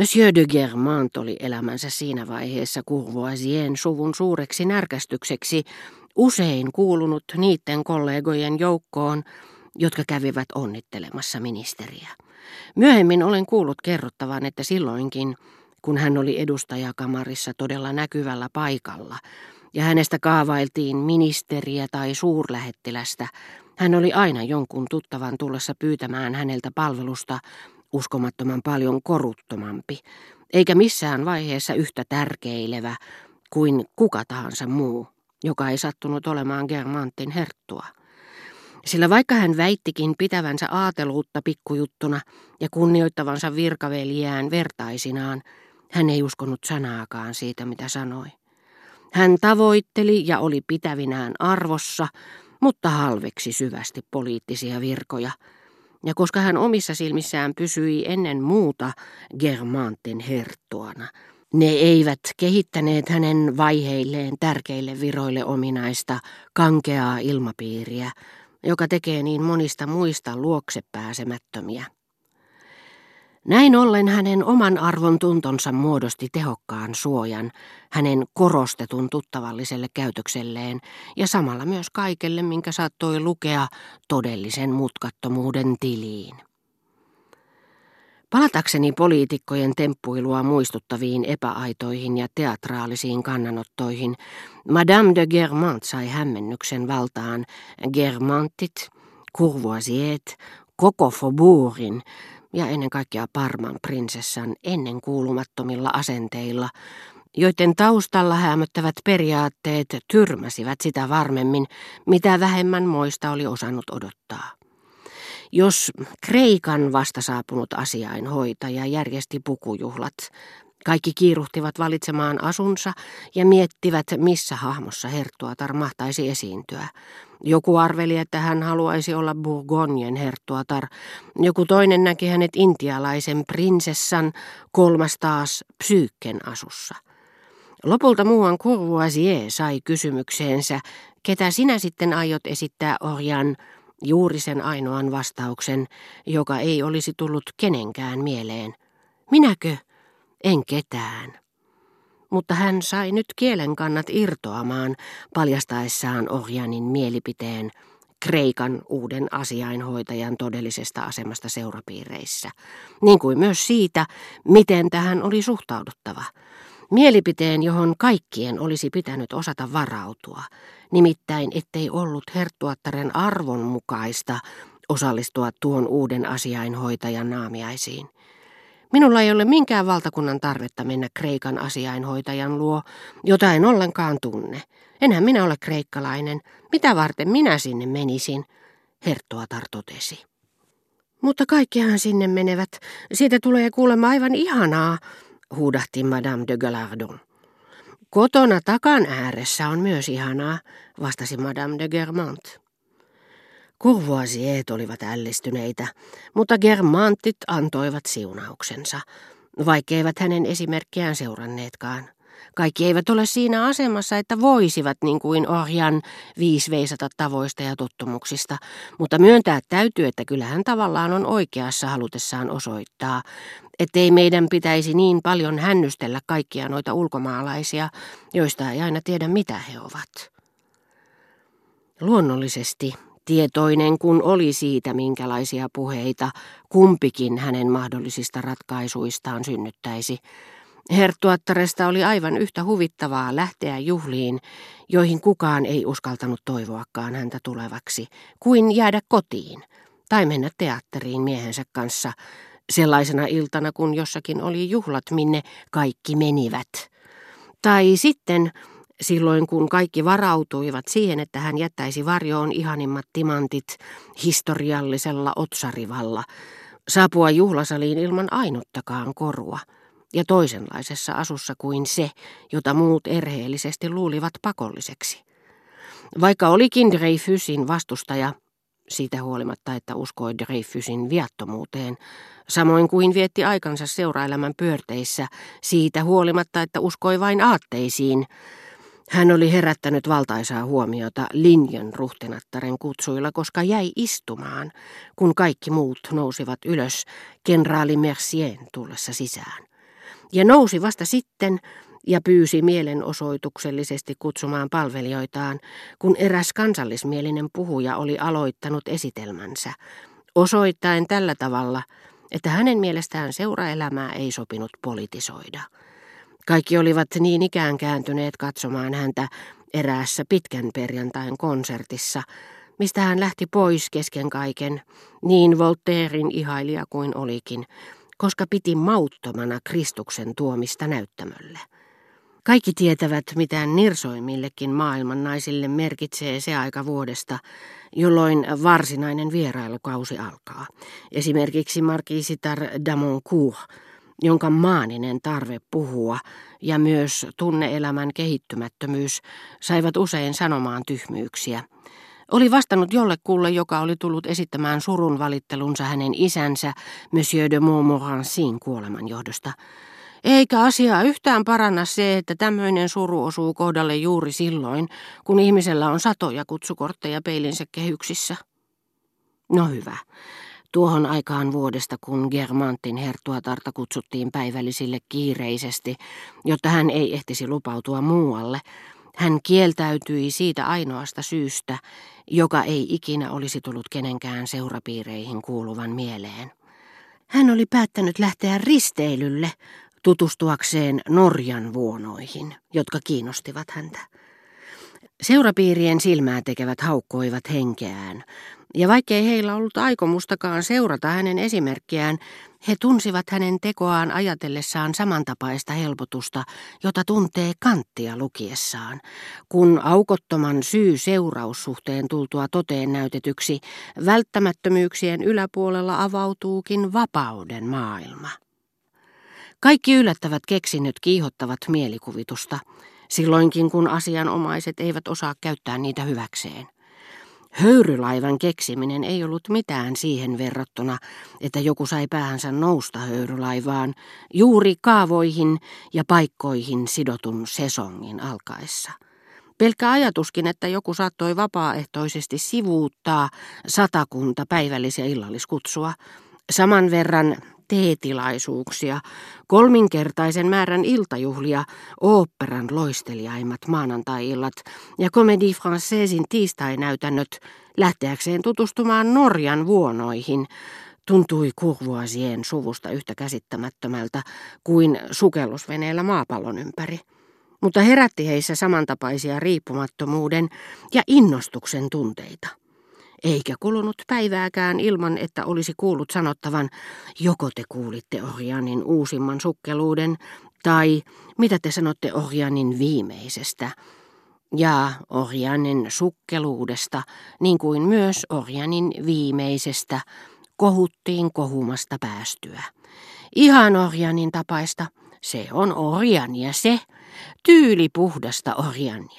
Monsieur de Germant oli elämänsä siinä vaiheessa Courvoisien suvun suureksi närkästykseksi usein kuulunut niiden kollegojen joukkoon, jotka kävivät onnittelemassa ministeriä. Myöhemmin olen kuullut kerrottavan, että silloinkin, kun hän oli edustajakamarissa todella näkyvällä paikalla, ja hänestä kaavailtiin ministeriä tai suurlähettilästä, hän oli aina jonkun tuttavan tullessa pyytämään häneltä palvelusta uskomattoman paljon koruttomampi, eikä missään vaiheessa yhtä tärkeilevä kuin kuka tahansa muu, joka ei sattunut olemaan Germantin herttua. Sillä vaikka hän väittikin pitävänsä aateluutta pikkujuttuna ja kunnioittavansa virkaveljään vertaisinaan, hän ei uskonut sanaakaan siitä, mitä sanoi. Hän tavoitteli ja oli pitävinään arvossa, mutta halveksi syvästi poliittisia virkoja – ja koska hän omissa silmissään pysyi ennen muuta Germanten herttuana, ne eivät kehittäneet hänen vaiheilleen tärkeille viroille ominaista kankeaa ilmapiiriä, joka tekee niin monista muista luokse pääsemättömiä. Näin ollen hänen oman arvon tuntonsa muodosti tehokkaan suojan hänen korostetun tuttavalliselle käytökselleen ja samalla myös kaikelle, minkä saattoi lukea todellisen mutkattomuuden tiliin. Palatakseni poliitikkojen temppuilua muistuttaviin epäaitoihin ja teatraalisiin kannanottoihin, Madame de Germant sai hämmennyksen valtaan Germantit, Courvoisiet, koko Faubourgin, ja ennen kaikkea Parman prinsessan ennen kuulumattomilla asenteilla, joiden taustalla hämöttävät periaatteet tyrmäsivät sitä varmemmin, mitä vähemmän moista oli osannut odottaa. Jos Kreikan vastasaapunut asiainhoitaja järjesti pukujuhlat, kaikki kiiruhtivat valitsemaan asunsa ja miettivät, missä hahmossa herttuatar mahtaisi esiintyä. Joku arveli, että hän haluaisi olla Bourgognen herttuatar, joku toinen näki hänet intialaisen prinsessan, kolmas taas psyykken asussa. Lopulta muuan Courvoisier sai kysymykseensä, ketä sinä sitten aiot esittää Orjan, juuri sen ainoan vastauksen, joka ei olisi tullut kenenkään mieleen. Minäkö? En ketään. Mutta hän sai nyt kielen kannat irtoamaan paljastaessaan Orjanin mielipiteen Kreikan uuden asiainhoitajan todellisesta asemasta seurapiireissä, niin kuin myös siitä, miten tähän oli suhtauduttava. Mielipiteen, johon kaikkien olisi pitänyt osata varautua, nimittäin ettei ollut herttuattaren arvon mukaista osallistua tuon uuden asiainhoitajan naamiaisiin. Minulla ei ole minkään valtakunnan tarvetta mennä Kreikan asiainhoitajan luo, jota en ollenkaan tunne. Enhän minä ole kreikkalainen. Mitä varten minä sinne menisin? Herttuatar totesi. Mutta kaikkihan sinne menevät. Siitä tulee kuulemma aivan ihanaa, huudahti Madame de Galardon. Kotona takan ääressä on myös ihanaa, vastasi Madame de Germant. Courvoisiet olivat ällistyneitä, mutta Germantit antoivat siunauksensa, vaikkeivät hänen esimerkkiään seuranneetkaan. Kaikki eivät ole siinä asemassa, että voisivat niin kuin Orjan viisveisata tavoista ja tottumuksista, mutta myöntää täytyy, että kyllähän tavallaan on oikeassa halutessaan osoittaa, ettei meidän pitäisi niin paljon hännystellä kaikkia noita ulkomaalaisia, joista ei aina tiedä mitä he ovat. Luonnollisesti tietoinen kun oli siitä, minkälaisia puheita kumpikin hänen mahdollisista ratkaisuistaan synnyttäisi. Herttuattaresta oli aivan yhtä huvittavaa lähteä juhliin, joihin kukaan ei uskaltanut toivoakaan häntä tulevaksi, kuin jäädä kotiin tai mennä teatteriin miehensä kanssa sellaisena iltana, kun jossakin oli juhlat, minne kaikki menivät. Tai sitten silloin kun kaikki varautuivat siihen, että hän jättäisi varjoon ihanimmat timantit historiallisella otsarivalla, saapua juhlasaliin ilman ainuttakaan korua ja toisenlaisessa asussa kuin se, jota muut erheellisesti luulivat pakolliseksi. Vaikka olikin Dreyfusin vastustaja, siitä huolimatta, että uskoi Dreyfusin viattomuuteen, samoin kuin vietti aikansa seuraelämän pyörteissä, siitä huolimatta, että uskoi vain aatteisiin, hän oli herättänyt valtaisaa huomiota linjan ruhtenattaren kutsuilla, koska jäi istumaan, kun kaikki muut nousivat ylös kenraali Mercien tullessa sisään. ja nousi vasta sitten ja pyysi mielenosoituksellisesti kutsumaan palvelijoitaan, kun eräs kansallismielinen puhuja oli aloittanut esitelmänsä, osoittaen tällä tavalla, että hänen mielestään seuraelämää ei sopinut politisoida. Kaikki olivat niin ikään kääntyneet katsomaan häntä eräässä pitkän perjantain konsertissa, mistä hän lähti pois kesken kaiken, niin Voltairein ihailija kuin olikin, koska piti mauttomana Kristuksen tuomista näyttämölle. Kaikki tietävät, mitä nirsoimillekin maailman naisille merkitsee se aika vuodesta, jolloin varsinainen vierailukausi alkaa. Esimerkiksi markiisitar Damoncourt, jonka maaninen tarve puhua ja myös tunneelämän kehittymättömyys saivat usein sanomaan tyhmyyksiä. Oli vastannut jollekulle, joka oli tullut esittämään surun valittelunsa hänen isänsä, Monsieur de Montmorencin kuoleman johdosta. Eikä asiaa yhtään paranna se, että tämmöinen suru osuu kohdalle juuri silloin, kun ihmisellä on satoja kutsukortteja peilinsä kehyksissä. No hyvä. Tuohon aikaan vuodesta, kun Germantin herttuatarta kutsuttiin päivällisille kiireisesti, jotta hän ei ehtisi lupautua muualle, hän kieltäytyi siitä ainoasta syystä, joka ei ikinä olisi tullut kenenkään seurapiireihin kuuluvan mieleen. Hän oli päättänyt lähteä risteilylle tutustuakseen Norjan vuonoihin, jotka kiinnostivat häntä. Seurapiirien silmää tekevät haukkoivat henkeään, ja vaikkei heillä ollut aikomustakaan seurata hänen esimerkkiään, he tunsivat hänen tekoaan ajatellessaan samantapaista helpotusta, jota tuntee kanttia lukiessaan, kun aukottoman syy-seuraussuhteen tultua toteen näytetyksi välttämättömyyksien yläpuolella avautuukin vapauden maailma. Kaikki yllättävät keksinnöt kiihottavat mielikuvitusta, silloinkin kun asianomaiset eivät osaa käyttää niitä hyväkseen. Höyrylaivan keksiminen ei ollut mitään siihen verrattuna, että joku sai päänsä nousta höyrylaivaan juuri kaavoihin ja paikkoihin sidotun sesongin alkaessa. Pelkkä ajatuskin, että joku saattoi vapaaehtoisesti sivuuttaa satakunta päivällis- ja illalliskutsua, saman verran teetilaisuuksia, kolminkertaisen määrän iltajuhlia, oopperan loisteliaimmat maanantai-illat ja Comédie Françaisin tiistai-näytännöt lähteäkseen tutustumaan Norjan vuonoihin, tuntui Courvoisien suvusta yhtä käsittämättömältä kuin sukellusveneellä maapallon ympäri mutta herätti heissä samantapaisia riippumattomuuden ja innostuksen tunteita. Eikä kulunut päivääkään ilman, että olisi kuullut sanottavan, joko te kuulitte Orjanin uusimman sukkeluuden, tai mitä te sanotte Orjanin viimeisestä, ja Orjanin sukkeluudesta, niin kuin myös Orjanin viimeisestä, kohuttiin kohumasta päästyä. Ihan Orjanin tapaista, se on Orjania se, tyyli puhdasta Orjania.